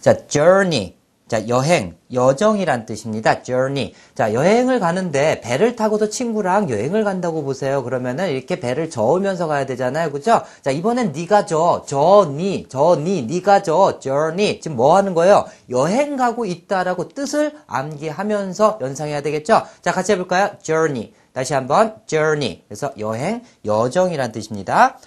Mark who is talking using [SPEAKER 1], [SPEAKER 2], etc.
[SPEAKER 1] 자, journey. 자, 여행, 여정이란 뜻입니다. journey. 자, 여행을 가는데 배를 타고도 친구랑 여행을 간다고 보세요. 그러면은 이렇게 배를 저으면서 가야 되잖아요. 그죠? 자, 이번엔 네가 저, 저 니, 저 니, 네가 저, journey. 지금 뭐 하는 거예요? 여행 가고 있다라고 뜻을 암기하면서 연상해야 되겠죠? 자, 같이 해볼까요? journey. 다시 한번 journey. 그래서 여행, 여정이란 뜻입니다.